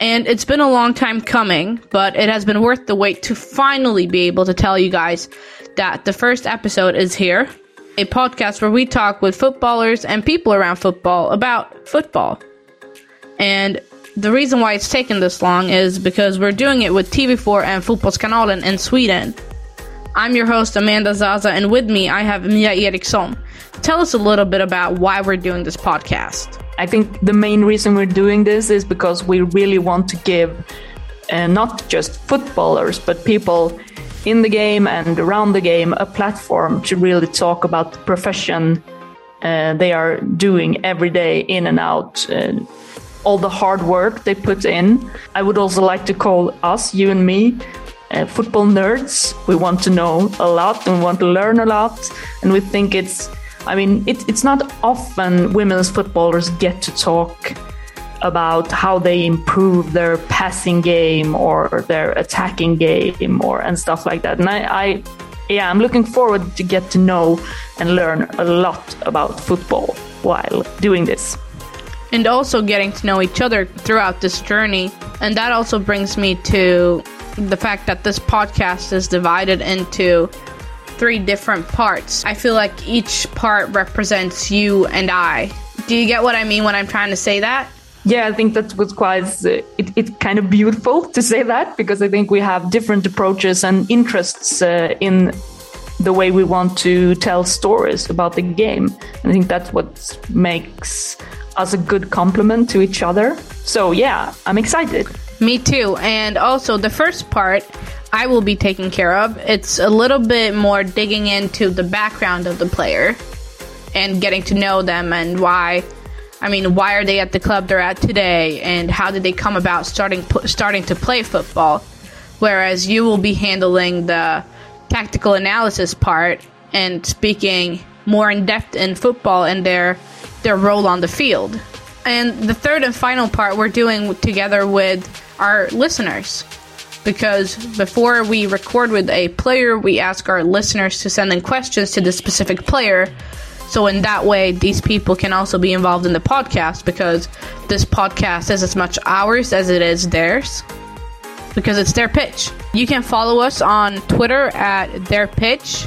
And it's been a long time coming, but it has been worth the wait to finally be able to tell you guys that the first episode is here. A podcast where we talk with footballers and people around football about football. And the reason why it's taken this long is because we're doing it with TV4 and Fotbollskanalen in Sweden. I'm your host, Amanda Zaza, and with me I have Mia Eriksson. Tell us a little bit about why we're doing this podcast. I think the main reason we're doing this is because we really want to give uh, not just footballers, but people in the game and around the game a platform to really talk about the profession uh, they are doing every day in and out. Uh, all the hard work they put in. I would also like to call us, you and me, uh, football nerds. We want to know a lot and want to learn a lot. And we think it's I mean, it, it's not often women's footballers get to talk about how they improve their passing game or their attacking game or and stuff like that. And I, I yeah, I'm looking forward to get to know and learn a lot about football while doing this. And also getting to know each other throughout this journey. And that also brings me to the fact that this podcast is divided into three different parts. I feel like each part represents you and I. Do you get what I mean when I'm trying to say that? Yeah, I think that was quite uh, it, it's kind of beautiful to say that because I think we have different approaches and interests uh, in the way we want to tell stories about the game. And I think that's what makes us a good complement to each other. So yeah, I'm excited. Me too. And also the first part I will be taking care of. It's a little bit more digging into the background of the player and getting to know them and why. I mean, why are they at the club they're at today, and how did they come about starting starting to play football? Whereas you will be handling the tactical analysis part and speaking more in depth in football and their their role on the field. And the third and final part we're doing together with our listeners because before we record with a player, we ask our listeners to send in questions to the specific player. So, in that way, these people can also be involved in the podcast because this podcast is as much ours as it is theirs because it's their pitch. You can follow us on Twitter at their pitch,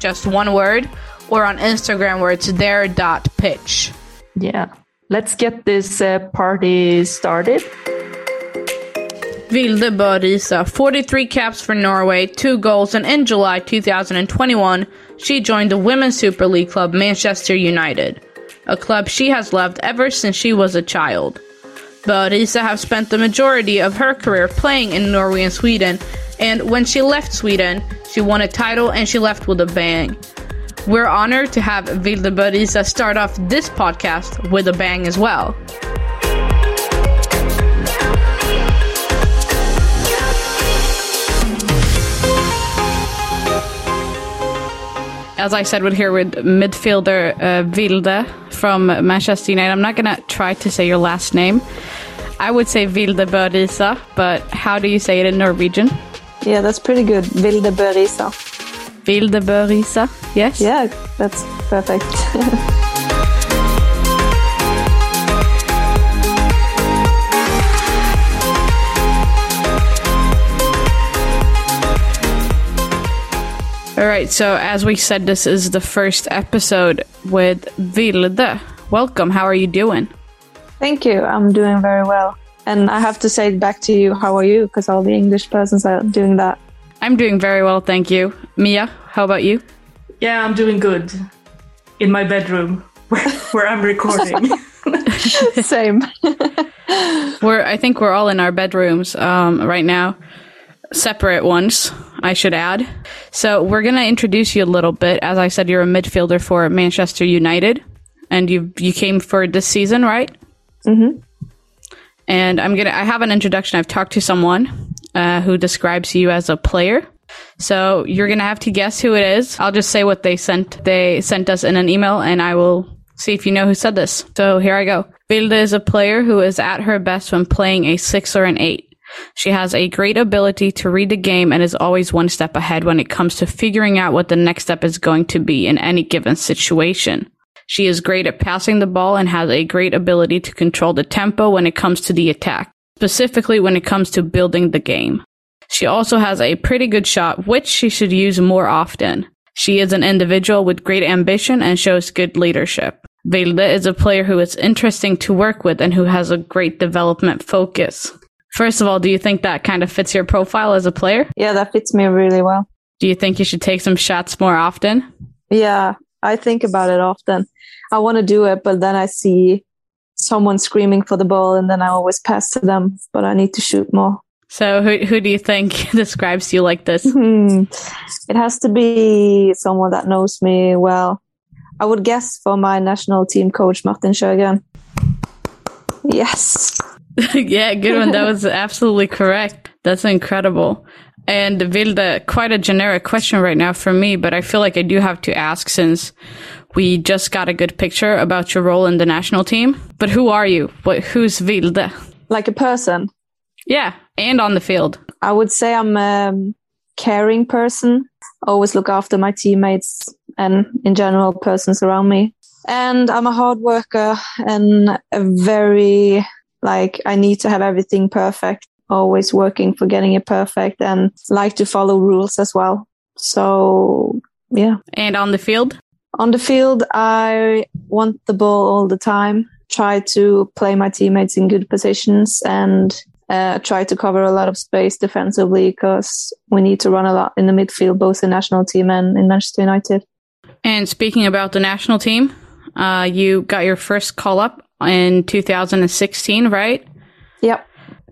just one word, or on Instagram where it's their dot pitch. Yeah. Let's get this uh, party started. Vilde Bøe 43 caps for Norway, 2 goals, and in July 2021, she joined the Women's Super League club Manchester United, a club she has loved ever since she was a child. Bøe has spent the majority of her career playing in Norway and Sweden, and when she left Sweden, she won a title and she left with a bang. We're honored to have Vilde Bøe start off this podcast with a bang as well. As I said, we're here with midfielder uh, Vilde from Manchester United. I'm not going to try to say your last name. I would say Vilde Bøe Risa, but how do you say it in Norwegian? Yeah, that's pretty good. Vilde Bøe Risa. Vilde Bøe Risa, yes? Yeah, that's perfect. All right, so as we said, this is the first episode with Vilde. Welcome. How are you doing? Thank you. I'm doing very well. And I have to say back to you, how are you? Because all the English persons are doing that. I'm doing very well, thank you. Mia, how about you? Yeah, I'm doing good. In my bedroom where, where I'm recording. Same. we're I think we're all in our bedrooms um, right now. Separate ones. I should add. So we're going to introduce you a little bit. As I said, you're a midfielder for Manchester United. and you you came for this season, right? Mm-hmm. And I'm gonna I have an introduction. I've talked to someone uh, who describes you as a player. So you're gonna have to guess who it is. I'll just say what they sent. They sent us in an email, and I will see if you know who said this. So here I go. Vilde is a player who is at her best when playing a six or an eight. She has a great ability to read the game and is always one step ahead when it comes to figuring out what the next step is going to be in any given situation. She is great at passing the ball and has a great ability to control the tempo when it comes to the attack, specifically when it comes to building the game. She also has a pretty good shot, which she should use more often. She is an individual with great ambition and shows good leadership. Vilde is a player who is interesting to work with and who has a great development focus. First of all, do you think that kind of fits your profile as a player? Yeah, that fits me really well. Do you think you should take some shots more often? Yeah, I think about it often. I want to do it, but then I see someone screaming for the ball and then I always pass to them, but I need to shoot more. So who who do you think describes you like this? Hmm. It has to be someone that knows me well. I would guess for my national team coach, Martin Sjögren. Yes. yeah, good one. That was absolutely correct. That's incredible. And Vilde, quite a generic question right now for me, but I feel like I do have to ask since we just got a good picture about your role in the national team. But who are you? What, who's Vilde? Like a person. Yeah, and on the field. I would say I'm a caring person. Always look after my teammates and in general persons around me. And I'm a hard worker and a very like I need to have everything perfect, always working for getting it perfect and like to follow rules as well. So yeah. And on the field? On the field, I want the ball all the time, try to play my teammates in good positions and uh, try to cover a lot of space defensively because we need to run a lot in the midfield, both in national team and in Manchester United. And speaking about the national team, uh, you got your first call up in 2016, right? Yep.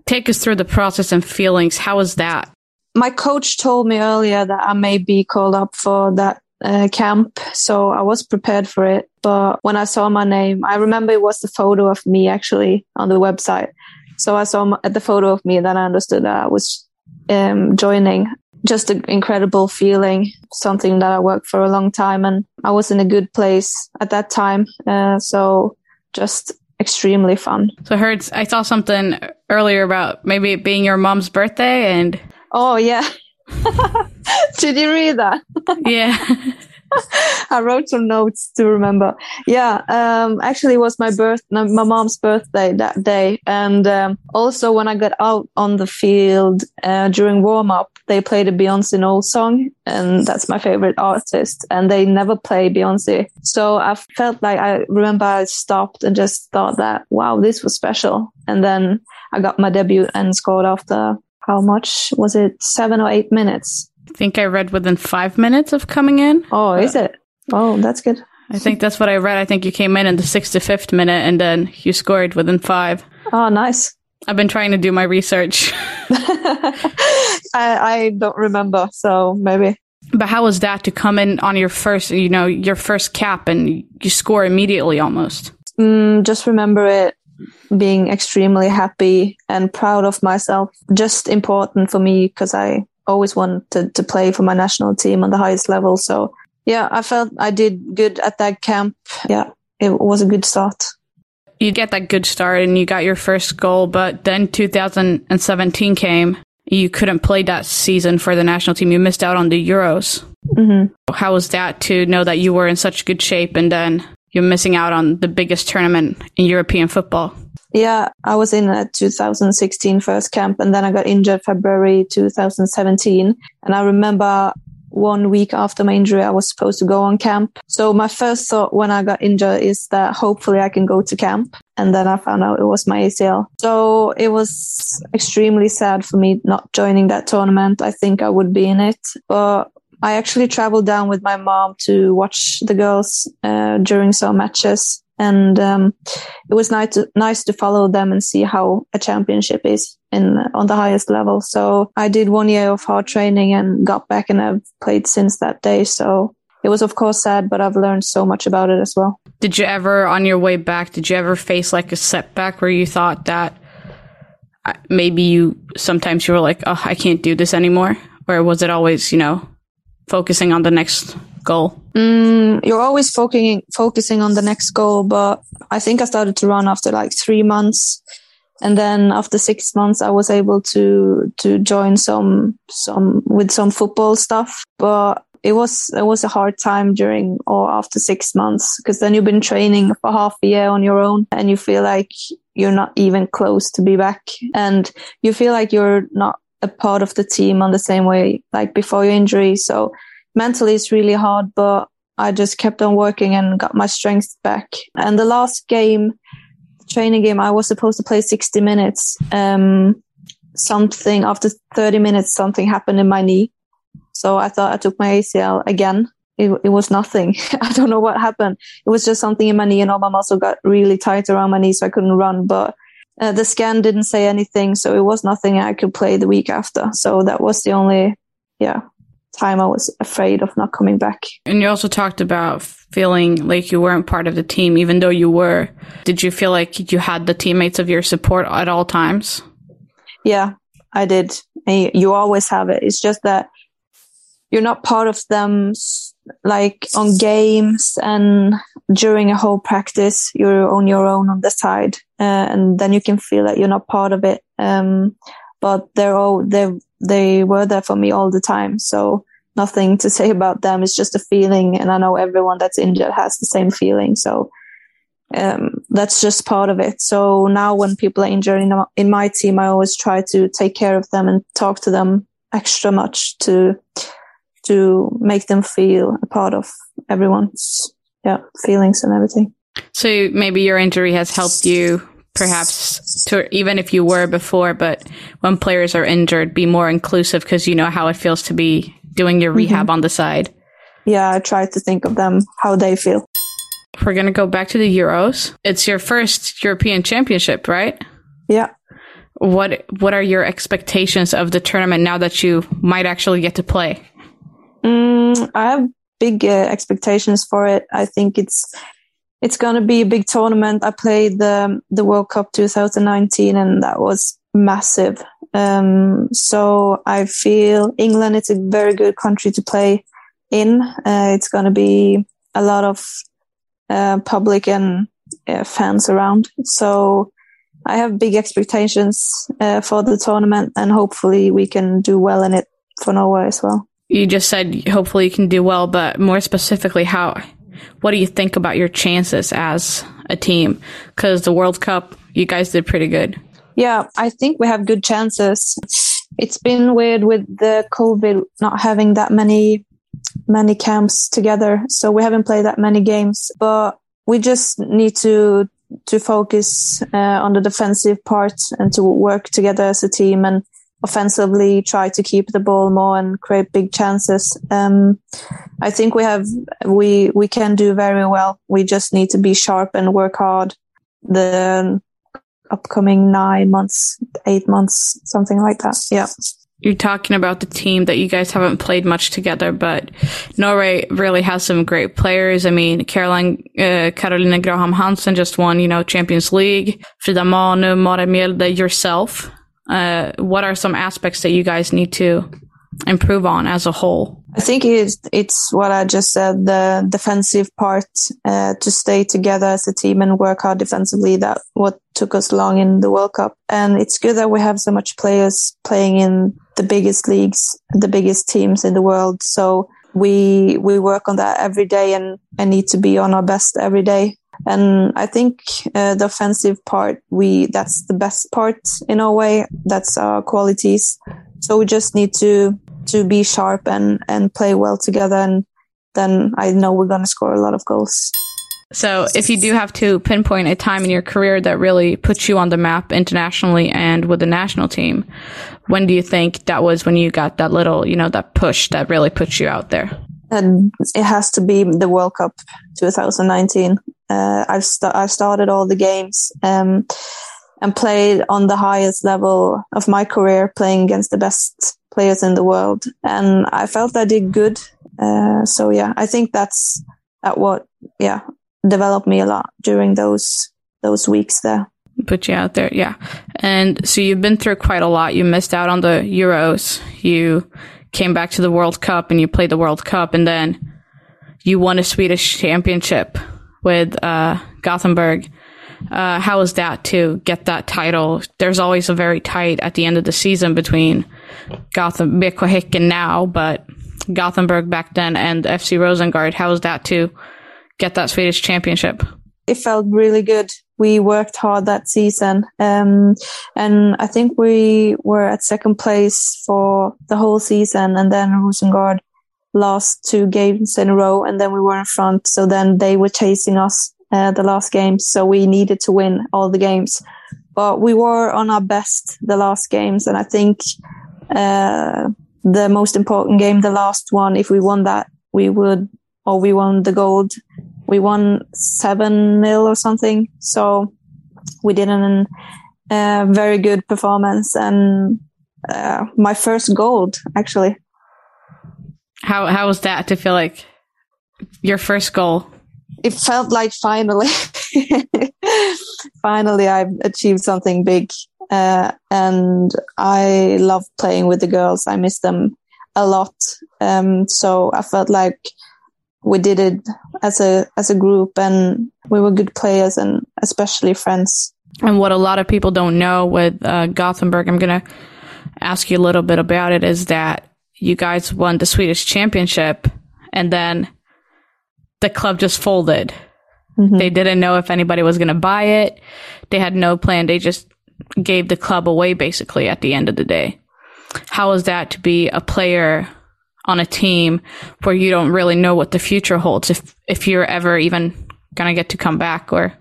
Take us through the process and feelings. How was that? My coach told me earlier that I may be called up for that uh, camp, so I was prepared for it. But when I saw my name, I remember it was the photo of me actually on the website. So I saw my, the photo of me, and then I understood that I was um, joining. Just an incredible feeling, something that I worked for a long time, and I was in a good place at that time. Uh, so just extremely fun. So I heard I saw something earlier about maybe it being your mom's birthday and Oh yeah. Did you read that? yeah. I wrote some notes to remember. Yeah, um, actually, it was my birth, my mom's birthday that day, and um, also when I got out on the field uh, during warm up, they played a Beyonce Knowles song, and that's my favorite artist. And they never play Beyonce, so I felt like I remember I stopped and just thought that wow, this was special. And then I got my debut and scored after how much was it? Seven or eight minutes. I think I read within five minutes of coming in. Oh, is it? Oh, that's good. I think that's what I read. I think you came in in the 65th minute and then you scored within five. Oh, nice. I've been trying to do my research. I, I don't remember, so maybe. But how was that to come in on your first, you know, your first cap and you score immediately almost? Mm, just remember it being extremely happy and proud of myself. Just important for me because I always wanted to play for my national team on the highest level. So yeah, I felt I did good at that camp. Yeah, it was a good start. You get that good start and you got your first goal, but then 2017 came. You couldn't play that season for the national team. You missed out on the Euros. Mm-hmm. How was that to know that you were in such good shape and then you're missing out on the biggest tournament in European football? Yeah, I was in a 2016 first camp and then I got injured February 2017. And I remember one week after my injury, I was supposed to go on camp. So my first thought when I got injured is that hopefully I can go to camp. And then I found out it was my ACL. So it was extremely sad for me not joining that tournament. I think I would be in it, but I actually traveled down with my mom to watch the girls uh, during some matches and um, it was nice to nice to follow them and see how a championship is in on the highest level. So I did one year of hard training and got back, and I've played since that day. So it was of course sad, but I've learned so much about it as well. Did you ever, on your way back, did you ever face like a setback where you thought that uh, maybe you sometimes you were like, oh, I can't do this anymore? Or was it always, you know, focusing on the next goal? Mm, you're always focusing focusing on the next goal, but I think I started to run after like three months, and then after six months, I was able to to join some some with some football stuff. But it was it was a hard time during or after six months because then you've been training for half a year on your own, and you feel like you're not even close to be back, and you feel like you're not a part of the team on the same way like before your injury. So mentally it's really hard, but I just kept on working and got my strength back. And the last game, training game, I was supposed to play 60 minutes. Um, something after 30 minutes, something happened in my knee. So I thought I took my ACL again. It, it was nothing. I don't know what happened. It was just something in my knee and all my muscle got really tight around my knee. So I couldn't run, but uh, the scan didn't say anything. So it was nothing I could play the week after. So that was the only, yeah, time I was afraid of not coming back. And you also talked about feeling like you weren't part of the team, even though you were. Did you feel like you had the teammates of your support at all times? Yeah, I did. You always have it. It's just that you're not part of them like on games and during a whole practice you're on your own on the side uh, and then you can feel that you're not part of it um, but they're all they they were there for me all the time so nothing to say about them. It's just a feeling. And I know everyone that's injured has the same feeling. So um, that's just part of it. So now when people are injured in, in my team, I always try to take care of them and talk to them extra much to, to make them feel a part of everyone's yeah, feelings and everything. So maybe your injury has helped you perhaps to even if you were before, but when players are injured, be more inclusive because you know how it feels to be doing your rehab mm-hmm. on the side. Yeah, I try to think of them, how they feel. We're going to go back to the Euros. It's your first European championship, right? Yeah. What what are your expectations of the tournament now that you might actually get to play? Mm, I have big uh, expectations for it. I think it's it's going to be a big tournament. I played the the World Cup 2019 and that was massive. Um, so I feel England is a very good country to play in. Uh, it's going to be a lot of uh, public and uh, fans around. So I have big expectations uh, for the tournament, and hopefully we can do well in it for Norway as well. You just said hopefully you can do well, but more specifically, how? What do you think about your chances as a team? Because the World Cup, you guys did pretty good. Yeah, I think we have good chances. It's been weird with the COVID not having that many many camps together, so we haven't played that many games. But we just need to to focus uh, on the defensive part and to work together as a team and offensively try to keep the ball more and create big chances. Um, I think we have we we can do very well. We just need to be sharp and work hard. The upcoming nine months, eight months, something like that. Yeah. You're talking about the team that you guys haven't played much together, but Norway really has some great players. I mean, Caroline, uh, Caroline Graham Hansen just won, you know, Champions League. Frida Maanum, Mara yourself. Uh, what are some aspects that you guys need to improve on as a whole? I think it's it's what I just said the defensive part uh, to stay together as a team and work hard defensively. That what took us long in the World Cup, and it's good that we have so much players playing in the biggest leagues, the biggest teams in the world. So we we work on that every day and and need to be on our best every day. And I think uh, the offensive part, we that's the best part in a way. That's our qualities. So we just need to to be sharp and and play well together and then I know we're to score a lot of goals. So, if you do have to pinpoint a time in your career that really puts you on the map internationally and with the national team, when do you think that was when you got that little, you know, that push that really puts you out there? And it has to be the World Cup 2019. Uh, I've st- I've started all the games um, and played on the highest level of my career, playing against the best players in the world. And I felt I did good. Uh, so yeah, I think that's at what, yeah, developed me a lot during those those weeks there. Put you out there, yeah. And so you've been through quite a lot. You missed out on the Euros. You came back to the World Cup and you played the World Cup, and then you won a Swedish championship with uh, Gothenburg. Uh, how was that to get that title? There's always a very tight at the end of the season between Gotham, Häcken now, but Gothenburg back then and FC Rosengard. How was that to get that Swedish championship? It felt really good. We worked hard that season. Um, and I think we were at second place for the whole season. And then Rosengard lost two games in a row and then we were in front. So then they were chasing us uh, the last games. So we needed to win all the games. But we were on our best the last games. And I think uh, the most important game, the last one, if we won that, we would, or we won the gold, we won 7 0 or something. So we did a uh, very good performance and uh, my first gold, actually. How, how was that to feel like your first goal? it felt like finally, finally I've achieved something big. Uh, and I love playing with the girls. I miss them a lot. Um, so I felt like we did it as a, as a group and we were good players and especially friends. And what a lot of people don't know with uh, Gothenburg, I'm going to ask you a little bit about it, is that you guys won the Swedish championship and then the club just folded. Mm-hmm. They didn't know if anybody was going to buy it. They had no plan. They just gave the club away basically at the end of the day. how was that to be a player on a team where you don't really know what the future holds if if you're ever even to get to come back or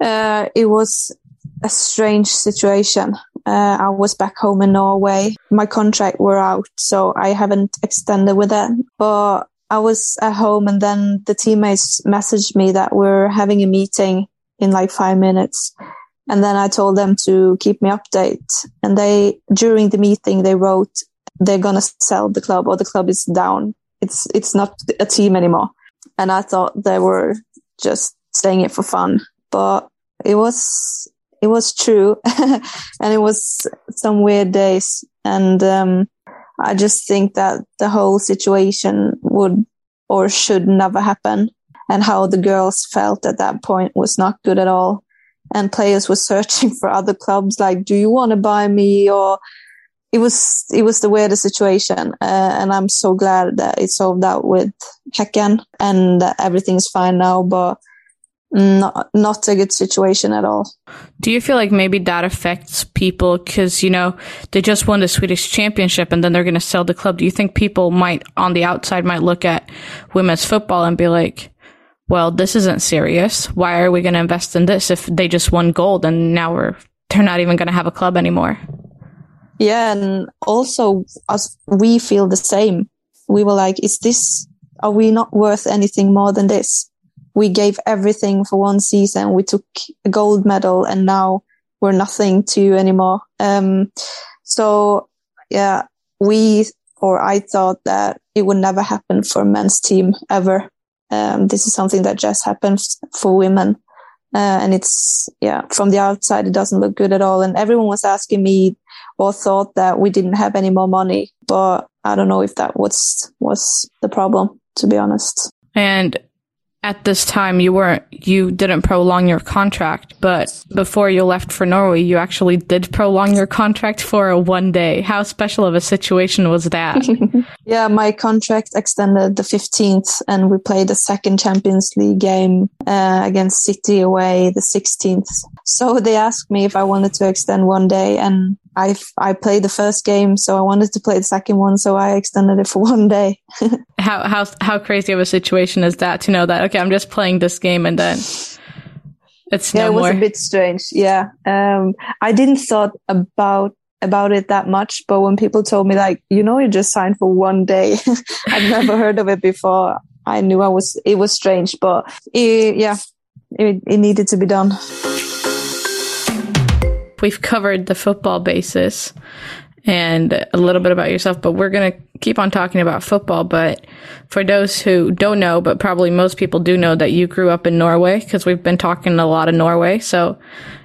uh, it was a strange situation. Uh, I was back home in Norway. My contract were out, so I haven't extended with it. But I was at home and then the teammates messaged me that we're having a meeting in like five minutes. And then I told them to keep me update. And they, during the meeting, they wrote, they're to sell the club or the club is down. It's, it's not a team anymore. And I thought they were just saying it for fun, but it was, it was true. and it was some weird days. And, um, I just think that the whole situation would or should never happen. And how the girls felt at that point was not good at all. And players were searching for other clubs, like, do you want to buy me? Or it was, it was the weirdest situation. Uh, and I'm so glad that it solved out with Häcken and that everything's fine now. But not not a good situation at all. Do you feel like maybe that affects people because you know they just won the Swedish championship and then they're going to sell the club? Do you think people might on the outside might look at women's football and be like, "Well, this isn't serious. Why are we going to invest in this if they just won gold and now we're they're not even going to have a club anymore?" Yeah, and also as we feel the same. We were like, "Is this? Are we not worth anything more than this?" we gave everything for one season. We took a gold medal and now we're nothing to anymore. Um, so yeah, we, or I thought that it would never happen for men's team ever. Um, this is something that just happens for women. Uh, and it's, yeah, from the outside, it doesn't look good at all. And everyone was asking me or thought that we didn't have any more money, but I don't know if that was, was the problem, to be honest. And at this time you weren't you didn't prolong your contract but before you left for norway you actually did prolong your contract for a one day. How special of a situation was that? Yeah my contract extended the 15th and we played the second champions league game uh, against city away the 16th so they asked me if i wanted to extend one day and I I played the first game, so I wanted to play the second one, so I extended it for one day. how how how crazy of a situation is that to know that okay, I'm just playing this game and then it's yeah, no it was more. a bit strange. Yeah, um, I didn't thought about about it that much, but when people told me like, you know, you just signed for one day, I've never heard of it before. I knew I was it was strange, but it, yeah, it, it needed to be done we've covered the football basis and a little bit about yourself, but we're going to keep on talking about football, but for those who don't know, but probably most people do know that you grew up in Norway because we've been talking a lot of Norway. So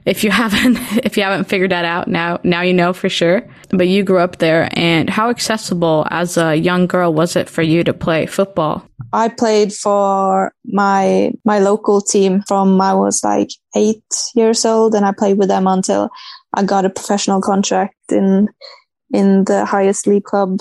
if you haven't, if you haven't figured that out now, now you know for sure. But you grew up there and how accessible as a young girl was it for you to play football? I played for my, my local team from I was like eight years old and I played with them until I got a professional contract in, in the highest league club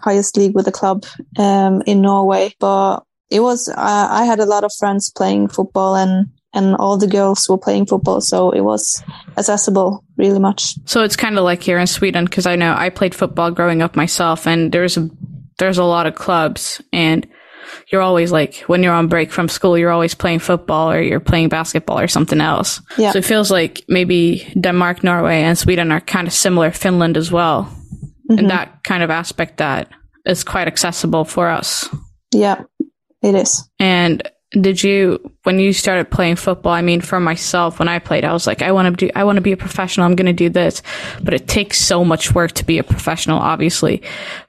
highest league with the club um, in Norway. But it was uh, I had a lot of friends playing football and and all the girls were playing football, so it was accessible really much. So it's kind of like here in Sweden because I know I played football growing up myself, and there's a there's a lot of clubs and. You're always like when you're on break from school, you're always playing football or you're playing basketball or something else. Yeah. So it feels like maybe Denmark, Norway, and Sweden are kind of similar. Finland as well mm-hmm. in that kind of aspect that is quite accessible for us. Yeah, it is. And did you when you started playing football i mean for myself when i played i was like i want to do i want to be a professional i'm going to do this but it takes so much work to be a professional obviously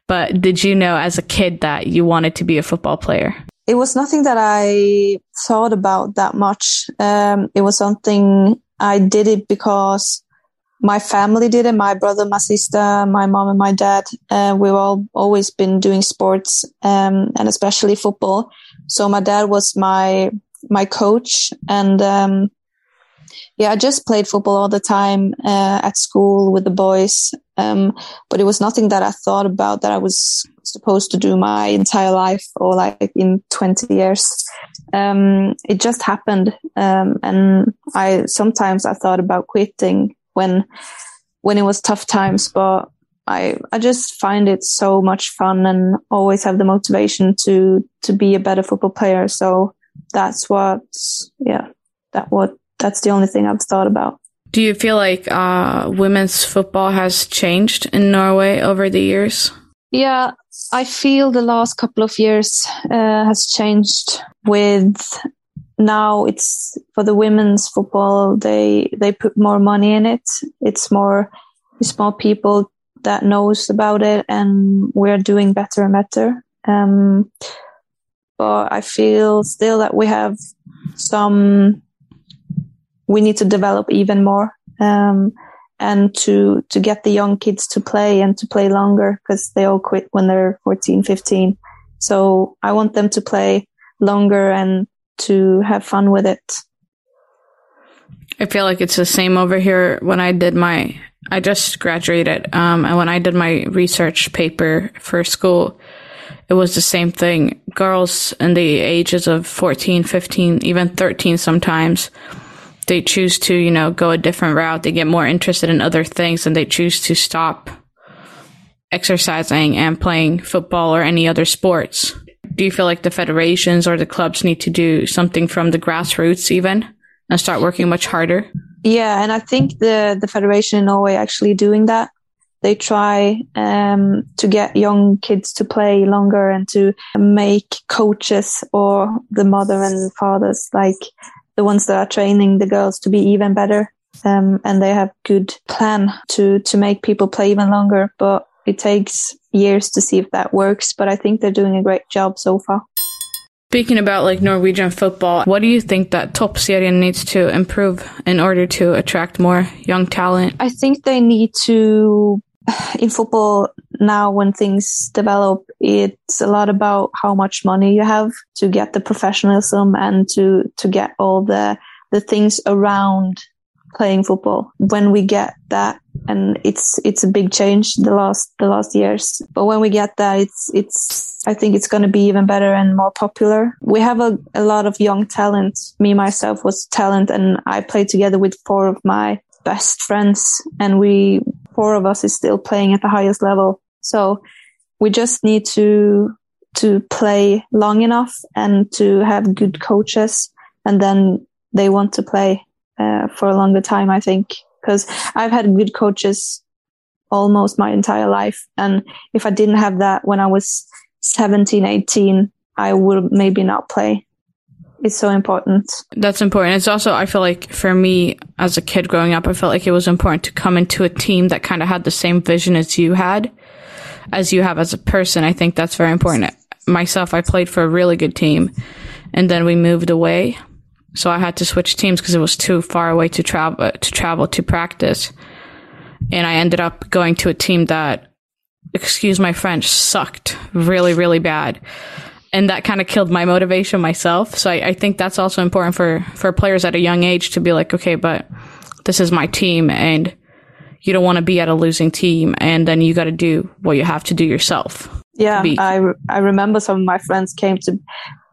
but did you know as a kid that you wanted to be a football player it was nothing that i thought about that much um, it was something i did it because my family did it. My brother, my sister, my mom, and my dad. Uh, we've all always been doing sports, um, and especially football. So my dad was my my coach, and um, yeah, I just played football all the time uh, at school with the boys. Um, but it was nothing that I thought about that I was supposed to do my entire life or like in 20 years. Um, it just happened. Um, and I sometimes I thought about quitting when when it was tough times, but I I just find it so much fun and always have the motivation to to be a better football player. So that's what yeah, that what that's the only thing I've thought about. Do you feel like uh, women's football has changed in Norway over the years? Yeah, I feel the last couple of years uh, has changed with now it's for the women's football they they put more money in it it's more it's more people that knows about it and we're doing better and better um, but i feel still that we have some we need to develop even more um, and to to get the young kids to play and to play longer because they all quit when they're 14 15 so i want them to play longer and to have fun with it. I feel like it's the same over here when I did my I just graduated um, and when I did my research paper for school it was the same thing girls in the ages of 14 15 even 13 sometimes they choose to you know go a different route they get more interested in other things and they choose to stop exercising and playing football or any other sports do you feel like the federations or the clubs need to do something from the grassroots even and start working much harder? Yeah, and I think the the federation in Norway actually doing that. They try um, to get young kids to play longer and to make coaches or the mother and fathers like the ones that are training the girls to be even better. Um, and they have good plan to to make people play even longer. But it takes years to see if that works, but I think they're doing a great job so far. Speaking about like Norwegian football, what do you think that top Toppserien needs to improve in order to attract more young talent? I think they need to in football now when things develop it's a lot about how much money you have to get the professionalism and to to get all the the things around playing football. When we get that and it's it's a big change the last the last years. But when we get that it's it's i think it's going to be even better and more popular. We have a, a lot of young talent. Me myself was talent and i played together with four of my best friends and we four of us is still playing at the highest level so we just need to to play long enough and to have good coaches and then they want to play uh, for a longer time, I think, because I've had good coaches almost my entire life. And if I didn't have that when I was 17, 18, I would maybe not play. It's so important. That's important. It's also, I feel like for me as a kid growing up, I felt like it was important to come into a team that kind of had the same vision as you had as you have as a person. I think that's very important. Myself, I played for a really good team and then we moved away. So I had to switch teams because it was too far away to travel, uh, to travel to practice. And I ended up going to a team that, excuse my French, sucked really, really bad and that kind of killed my motivation myself. So I, I, think that's also important for for players at a young age to be like, okay, but this is my team, and you don't want to be at a losing team, and then you got to do what you have to do yourself. Yeah, I I remember some of my friends came to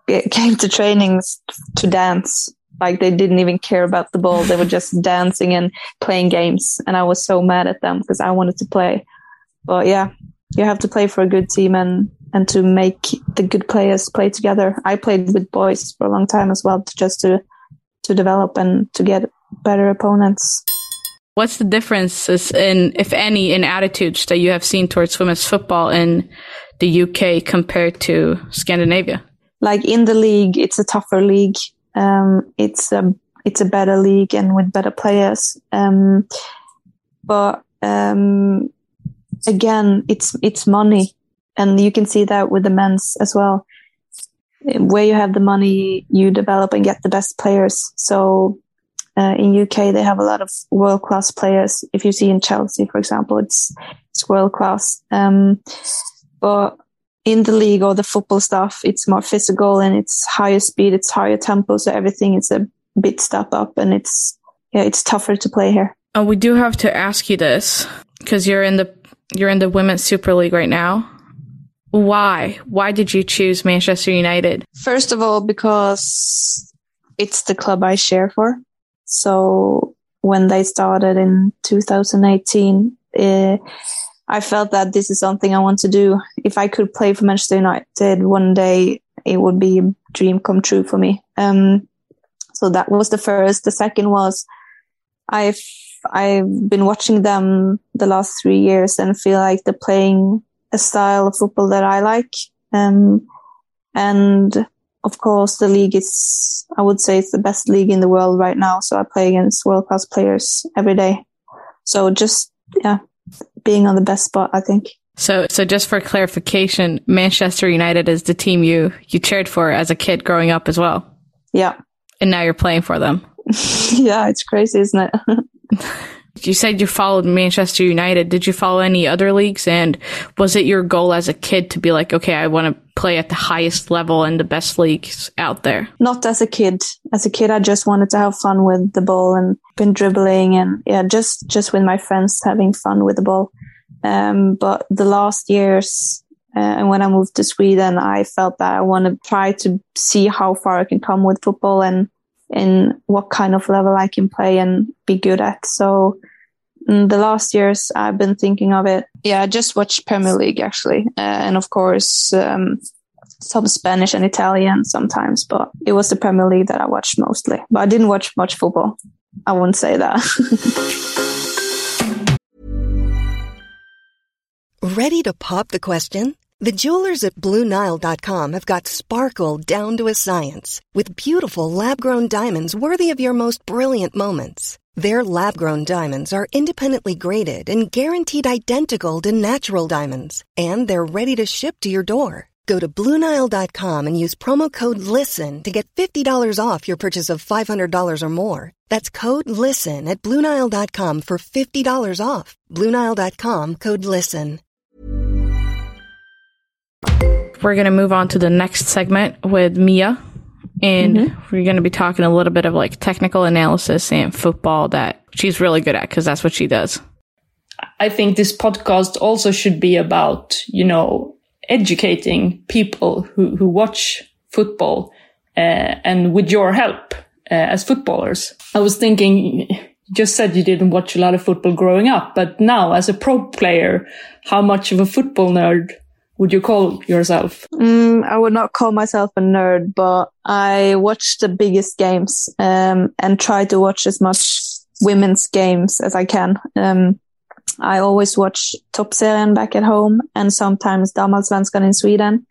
eh, came to trainings to dance. Like they didn't even care about the ball; they were just dancing and playing games, and I was so mad at them because I wanted to play. But yeah, you have to play for a good team, and and to make the good players play together. I played with boys for a long time as well, to just to to develop and to get better opponents. What's the differences in, if any, in attitudes that you have seen towards women's football in the UK compared to Scandinavia? Like in the league, it's a tougher league. Um, it's a it's a better league and with better players. Um, but um, again, it's it's money and you can see that with the men's as well. Where you have the money, you develop and get the best players. So uh, in UK, they have a lot of world class players. If you see in Chelsea, for example, it's it's world class. Um, but in the league or the football stuff, it's more physical and it's higher speed, it's higher tempo. So everything is a bit step up, and it's yeah, it's tougher to play here. Oh, we do have to ask you this because you're in the you're in the women's Super League right now. Why? Why did you choose Manchester United? First of all, because it's the club I share for. So when they started in 2018, eh, I felt that this is something I want to do. If I could play for Manchester United one day, it would be a dream come true for me. Um, so that was the first. The second was I've I've been watching them the last three years and feel like they're playing a style of football that I like. Um, and of course, the league is, I would say it's the best league in the world right now. So I play against world class players every day. So just, yeah, being on the best spot, I think. So, so just for clarification, Manchester United is the team you, you cheered for as a kid growing up as well. Yeah. And now you're playing for them. yeah, it's crazy, isn't it? You said you followed Manchester United. Did you follow any other leagues? And was it your goal as a kid to be like, okay, I want to play at the highest level and the best leagues out there? Not as a kid. As a kid, I just wanted to have fun with the ball and been dribbling and yeah, just, just with my friends having fun with the ball. Um, but the last years, uh, and when I moved to Sweden, I felt that I want to try to see how far I can come with football and in what kind of level I can play and be good at. So the last years I've been thinking of it. Yeah, I just watched Premier League actually, uh, and of course um, some Spanish and Italian sometimes. But it was the Premier League that I watched mostly. But I didn't watch much football. I wouldn't say that. Ready to pop the question? The jewelers at BlueNile.com have got sparkle down to a science with beautiful lab-grown diamonds worthy of your most brilliant moments. Their lab grown diamonds are independently graded and guaranteed identical to natural diamonds, and they're ready to ship to your door. Go to Bluenile.com and use promo code LISTEN to get $50 off your purchase of $500 or more. That's code LISTEN at Bluenile.com for $50 off. Bluenile.com code LISTEN. We're going to move on to the next segment with Mia and mm-hmm. we're going to be talking a little bit of like technical analysis and football that she's really good at because that's what she does. I think this podcast also should be about, you know, educating people who, who watch football uh, and with your help uh, as footballers. I was thinking, you just said you didn't watch a lot of football growing up, but now as a pro player, how much of a football nerd would you call yourself? Mm, I would not call myself a nerd, but I watch the biggest games um, and try to watch as much women's games as I can. Um, I always watch Toppserien back at home and sometimes Damallsvenskan in Sweden.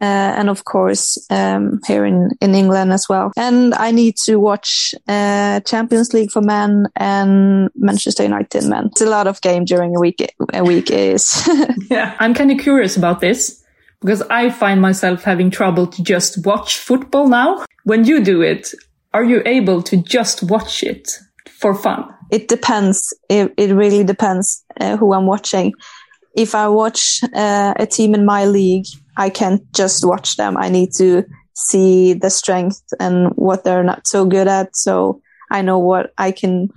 Uh, and of course um, here in, in England as well. And I need to watch uh, Champions League for men and Manchester United men. It's a lot of game during a week. A week is. yeah, I'm kind of curious about this because I find myself having trouble to just watch football now. When you do it, are you able to just watch it for fun? It depends. It, it really depends uh, who I'm watching. If I watch uh, a team in my league I can't just watch them. I need to see the strength and what they're not so good at. So I know what I can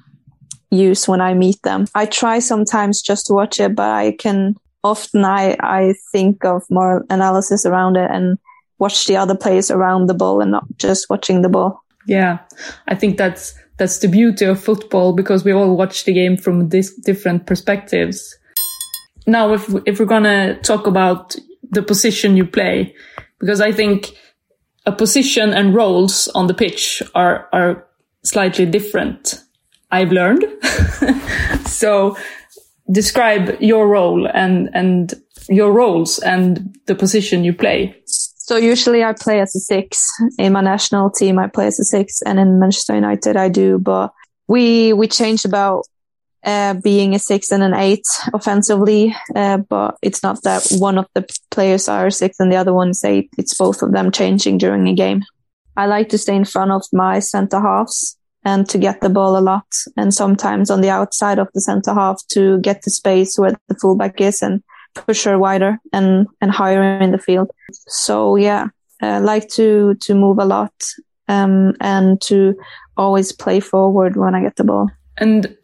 use when I meet them. I try sometimes just to watch it, but I can often I, I think of more analysis around it and watch the other players around the ball and not just watching the ball. Yeah. I think that's, that's the beauty of football because we all watch the game from these different perspectives. Now, if, if we're going to talk about the position you play, because I think a position and roles on the pitch are, are slightly different. I've learned. so describe your role and, and your roles and the position you play. So usually I play as a six in my national team. I play as a six and in Manchester United I do, but we, we change about uh, being a six and an eight offensively, uh, but it's not that one of the players are six and the other one is eight. It's both of them changing during a game. I like to stay in front of my center halves and to get the ball a lot, and sometimes on the outside of the center half to get the space where the fullback is and push her wider and and higher in the field. So yeah, I like to to move a lot um, and to always play forward when I get the ball. And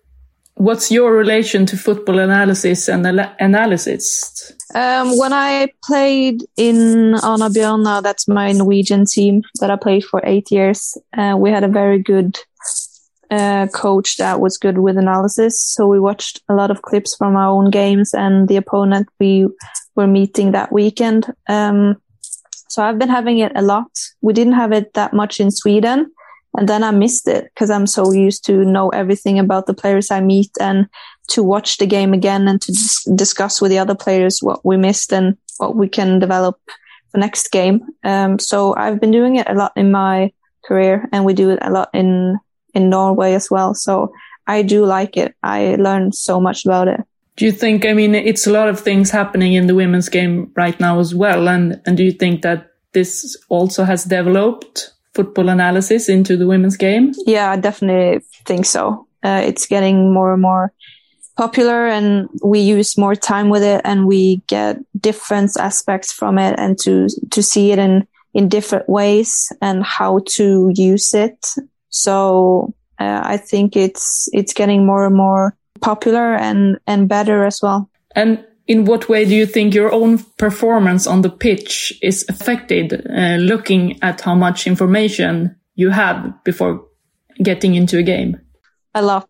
What's your relation to football analysis and al- analysis? Um, when I played in Arna that's my Norwegian team that I played for eight years, uh, we had a very good uh, coach that was good with analysis. So we watched a lot of clips from our own games and the opponent we were meeting that weekend. Um, so I've been having it a lot. We didn't have it that much in Sweden. And then I missed it because I'm so used to know everything about the players I meet and to watch the game again and to dis- discuss with the other players what we missed and what we can develop for next game. Um, so I've been doing it a lot in my career and we do it a lot in, in Norway as well. So I do like it. I learned so much about it. Do you think, I mean, it's a lot of things happening in the women's game right now as well. And, and do you think that this also has developed football analysis into the women's game? Yeah, I definitely think so. Uh, it's getting more and more popular and we use more time with it and we get different aspects from it and to, to see it in, in different ways and how to use it. So uh, I think it's, it's getting more and more popular and, and better as well. And in what way do you think your own performance on the pitch is affected uh, looking at how much information you have before getting into a game? A lot.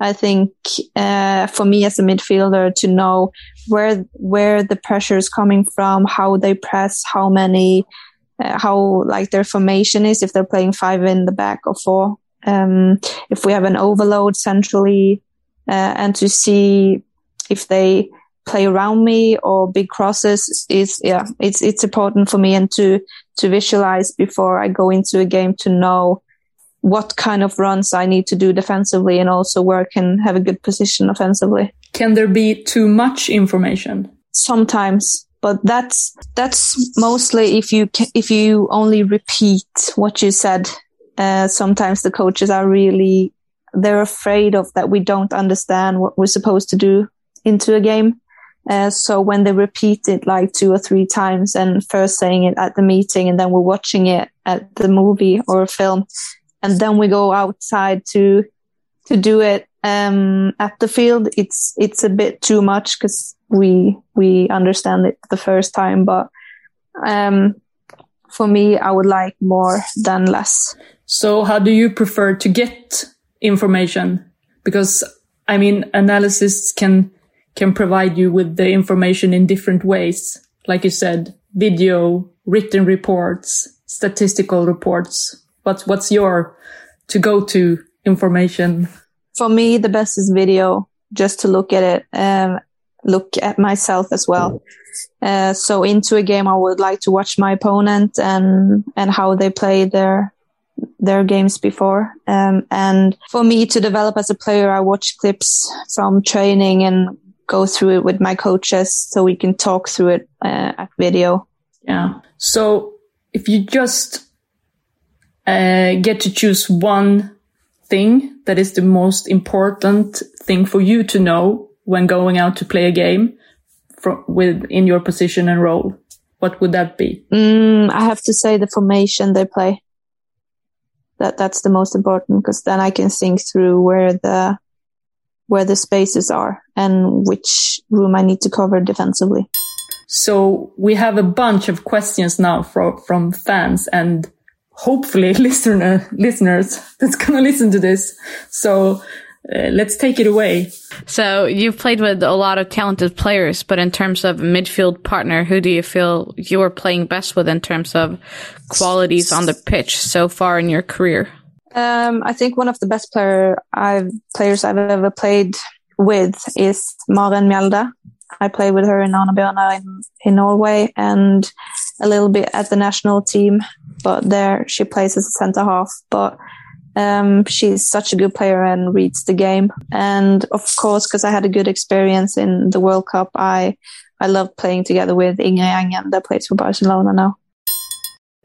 I think uh, for me as a midfielder to know where where the pressure is coming from, how they press, how many, uh, how like their formation is, if they're playing five in the back or four, um, if we have an overload centrally, uh, and to see if they play around me or big crosses is yeah it's it's important for me and to to visualize before I go into a game to know what kind of runs I need to do defensively and also where I can have a good position offensively. Can there be too much information? Sometimes, but that's that's mostly if you if you only repeat what you said. Uh, sometimes the coaches are really they're afraid of that we don't understand what we're supposed to do into a game. Uh, so when they repeat it like two or three times and first saying it at the meeting and then we're watching it at the movie or a film and then we go outside to to do it um, at the field it's it's a bit too much because we we understand it the first time but um, for me i would like more than less. So how do you prefer to get information? Because i mean analysis can can provide you with the information in different ways. Like you said, video, written reports, statistical reports. What's, what's your to go to information? For me, the best is video just to look at it. Um, look at myself as well. Uh, so into a game, I would like to watch my opponent and and how they play their their games before. Um, and for me to develop as a player, I watch clips from training and go through it with my coaches so we can talk through it uh, at video. Yeah. So if you just uh, get to choose one thing that is the most important thing for you to know when going out to play a game from within your position and role, what would that be? Mm, I have to say the formation they play. That that's the most important because then I can think through where the where the spaces are and which room I need to cover defensively. So we have a bunch of questions now from from fans and hopefully listener listeners that's gonna listen to this. So uh, let's take it away. So you've played with a lot of talented players, but in terms of midfield partner, who do you feel you are playing best with in terms of qualities on the pitch so far in your career? Um, I think one of the best player I've players I've ever played with is Maren Mjelde. I played with her in Arna in, in Norway and a little bit at the national team, but there she plays as a centre half. But um, she's such a good player and reads the game. And of course, because I had a good experience in the World Cup, I I love playing together with Ingrid Engen that plays for Barcelona now.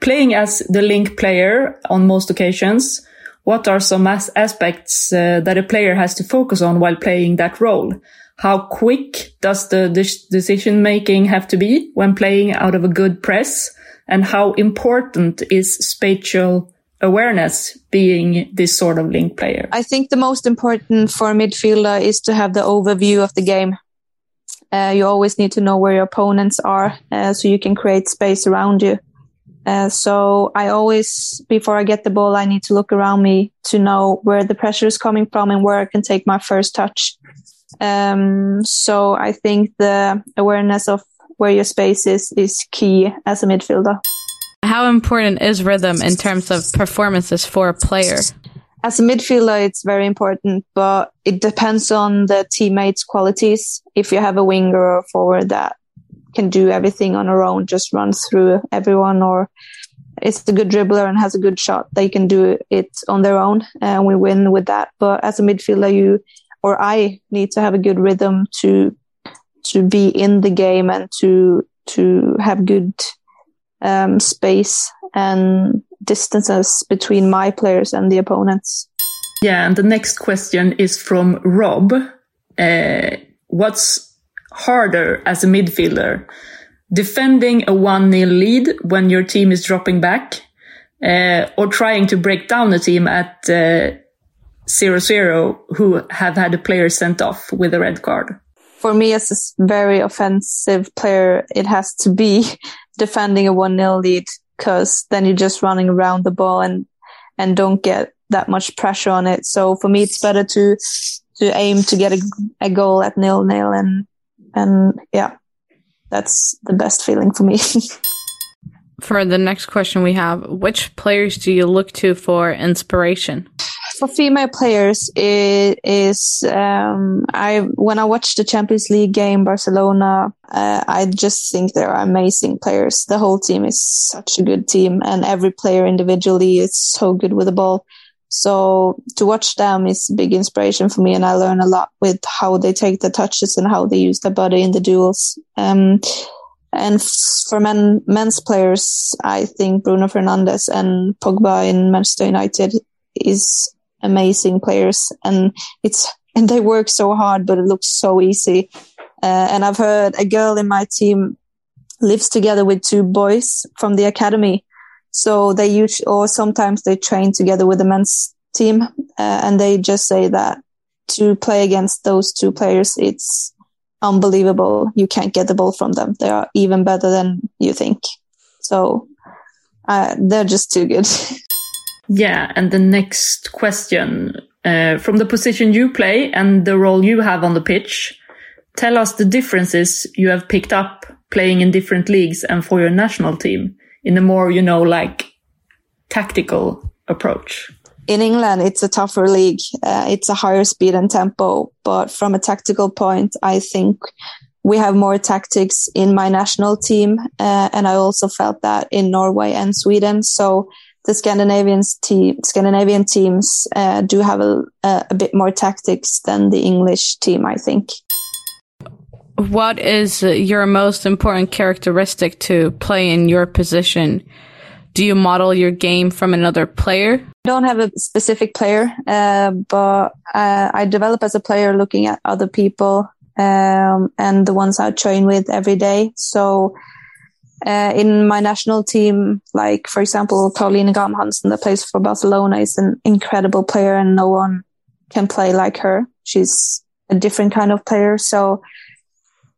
Playing as the link player on most occasions, what are some as- aspects uh, that a player has to focus on while playing that role? How quick does the de- decision making have to be when playing out of a good press? And how important is spatial awareness being this sort of link player? I think the most important for a midfielder is to have the overview of the game. Uh, you always need to know where your opponents are uh, so you can create space around you. Uh, so I always, before I get the ball, I need to look around me to know where the pressure is coming from and where I can take my first touch. Um, so I think the awareness of where your space is is key as a midfielder. How important is rhythm in terms of performances for a player? As a midfielder, it's very important, but it depends on the teammates' qualities. If you have a winger or forward that can do everything on her own, just runs through everyone, or is a good dribbler and has a good shot, they can do it on their own, and we win with that. But as a midfielder, you or I need to have a good rhythm to to be in the game and to to have good um, space and distances between my players and the opponents. Yeah, and the next question is from Rob. Uh, what's harder as a midfielder? Defending a 1 0 lead when your team is dropping back, uh, or trying to break down a team at uh, 0 0 who have had a player sent off with a red card? For me, as a very offensive player, it has to be defending a 1 0 lead because then you're just running around the ball and, and don't get that much pressure on it. So for me, it's better to, to aim to get a, a goal at nil nil and, and yeah, that's the best feeling for me. for the next question we have, which players do you look to for inspiration? for female players it is um, I when I watch the Champions League game Barcelona uh, I just think they are amazing players the whole team is such a good team and every player individually is so good with the ball so to watch them is a big inspiration for me and I learn a lot with how they take the touches and how they use their body in the duels. Um, and for men men's players I think Bruno Fernandes and Pogba in Manchester United is amazing players and it's and they work so hard but it looks so easy. Uh, and i've heard a girl in my team lives together with two boys from the academy so they use or sometimes they train together with the men's team uh, and they just say that to play against those two players it's unbelievable. You can't get the ball from them. They are even better than you think. So uh, they're just too good. Yeah, and the next question uh, from the position you play and the role you have on the pitch, tell us the differences you have picked up playing in different leagues and for your national team in a more, you know, like tactical approach. in England, it's a tougher league. Uh, it's a higher speed and tempo. But from a tactical point, I think we have more tactics in my national team. Uh, and I also felt that in Norway and Sweden. So the Scandinavian team, Scandinavian teams uh, do have a, a bit more tactics than the English team, I think. What is your most important characteristic to play in your position? Do you model your game from another player? I don't have a specific player, uh, but uh, I develop as a player looking at other people um, and the ones I train with every day. So uh, in my national team, like for example, Caroline Graham Hansen that plays for Barcelona is an incredible player and no one can play like her. She's a different kind of player. So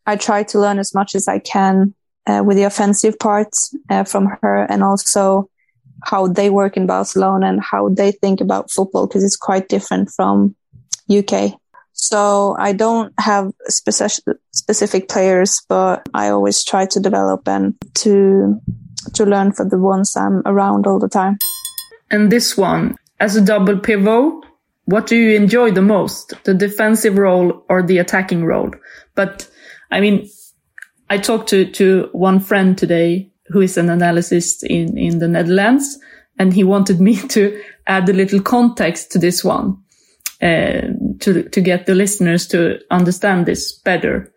I try to learn as much as I can uh, with the offensive parts uh, from her and also how they work in Barcelona and how they think about football because it's quite different from UK. So I don't have specific specific players, but I always try to develop and to to learn for the ones I'm around all the time. And this one, as a double pivot, what do you enjoy the most? The defensive role or the attacking role? But I mean, I talked to, to one friend today who is an analyst in, in the Netherlands, and he wanted me to add a little context to this one uh, to to get the listeners to understand this better.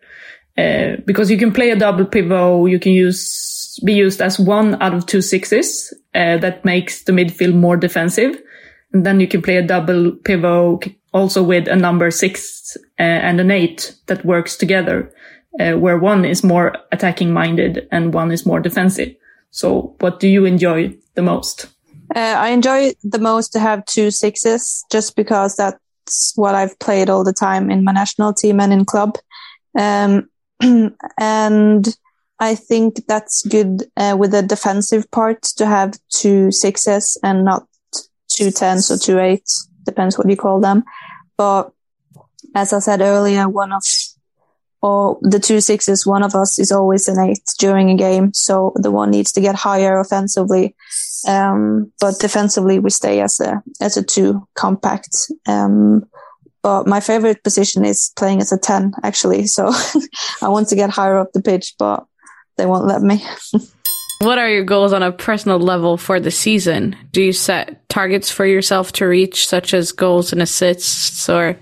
Uh, because you can play a double pivot, you can use be used as one out of two sixes uh, that makes the midfield more defensive, and then you can play a double pivot also with a number six uh, and an eight that works together, uh, where one is more attacking minded and one is more defensive. So, what do you enjoy the most? Uh, I enjoy the most to have two sixes just because that's what I've played all the time in my national team and in club. Um, and I think that's good uh, with the defensive part to have two sixes and not two tens or two eights, depends what you call them. But as I said earlier, one of or the two sixes, one of us is always an eight during a game. So the one needs to get higher offensively. Um, but defensively, we stay as a, as a two compact. Um, but my favorite position is playing as a 10, actually. So I want to get higher up the pitch, but they won't let me. what are your goals on a personal level for the season? Do you set targets for yourself to reach, such as goals and assists or?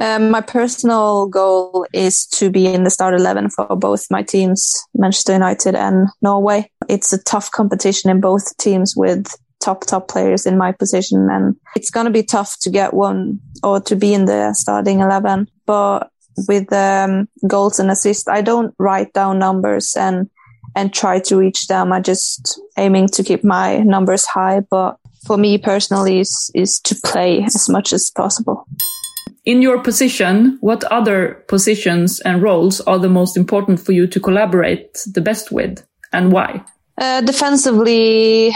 Um, my personal goal is to be in the start 11 for both my teams, Manchester United and Norway. It's a tough competition in both teams with top, top players in my position. And it's going to be tough to get one or to be in the starting 11. But with um, goals and assists, I don't write down numbers and, and try to reach them. I just aiming to keep my numbers high. But for me personally is, is to play as much as possible. In your position, what other positions and roles are the most important for you to collaborate the best with and why? Uh, defensively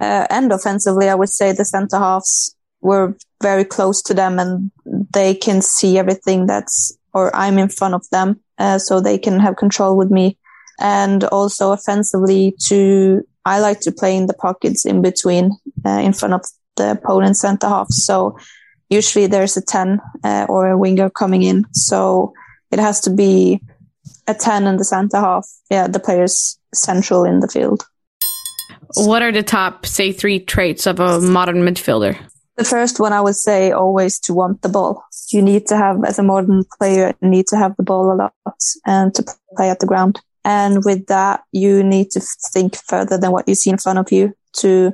uh, and offensively, I would say the center halves were very close to them and they can see everything that's, or I'm in front of them. Uh, so they can have control with me. And also offensively to, I like to play in the pockets in between, uh, in front of the opponent center half. So usually there's a 10 uh, or a winger coming in. So it has to be a 10 in the center half. Yeah, the players central in the field. What are the top, say, three traits of a modern midfielder? The first one I would say always to want the ball. You need to have, as a modern player, you need to have the ball a lot and to play at the ground. And with that, you need to think further than what you see in front of you to,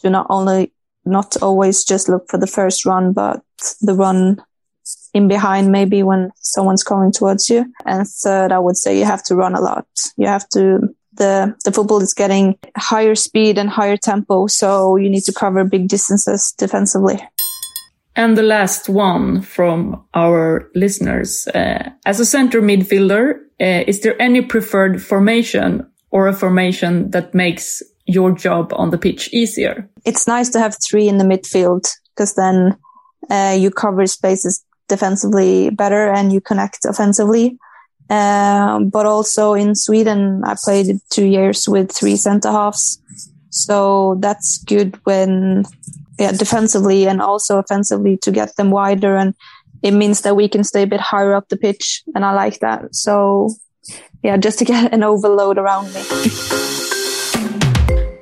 to not only not always just look for the first run, but the run in behind maybe when someone's coming towards you. And third, I would say you have to run a lot. You have to, the, the football is getting higher speed and higher tempo. So you need to cover big distances defensively. And the last one from our listeners. Uh, as a center midfielder, uh, is there any preferred formation or a formation that makes your job on the pitch easier? It's nice to have three in the midfield because then uh, you cover spaces defensively better and you connect offensively. Um, but also in Sweden, I played two years with three center halves. So that's good when yeah, defensively and also offensively to get them wider. And it means that we can stay a bit higher up the pitch. And I like that. So yeah, just to get an overload around me.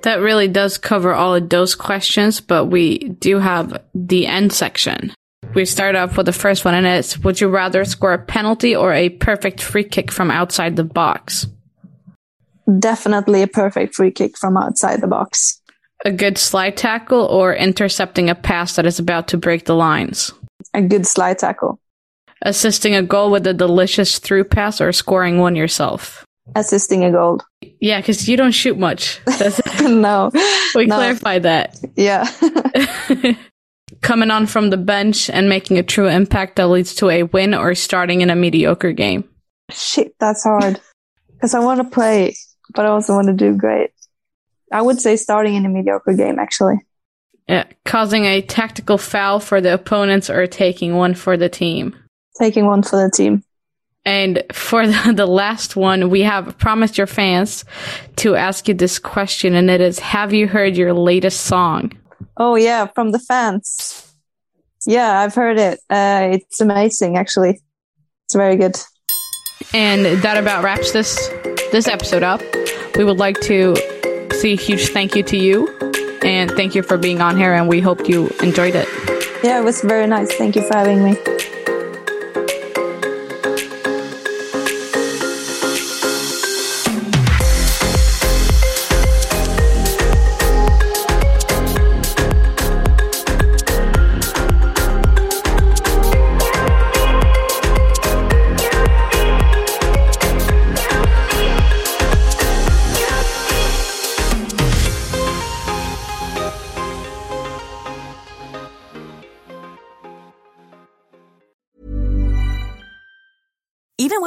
That really does cover all of those questions, but we do have the end section. We start off with the first one, and it's Would you rather score a penalty or a perfect free kick from outside the box? Definitely a perfect free kick from outside the box. A good slide tackle or intercepting a pass that is about to break the lines? A good slide tackle. Assisting a goal with a delicious through pass or scoring one yourself? Assisting a goal. Yeah, because you don't shoot much. no. We no. clarified that. Yeah. Coming on from the bench and making a true impact that leads to a win or starting in a mediocre game? Shit, that's hard. Because I want to play, but I also want to do great. I would say starting in a mediocre game, actually. Yeah, causing a tactical foul for the opponents or taking one for the team. Taking one for the team. And for the, the, last one, we have promised your fans to ask you this question, and it is Have you heard your latest song? Oh, yeah, from the fans. Yeah, I've heard it. Uh, it's amazing, actually. It's very good. And that about wraps this this episode up. We would like to say a huge thank you to you, and thank you for being on here, and we hope you enjoyed it. Yeah, it was very nice. Thank you for having me.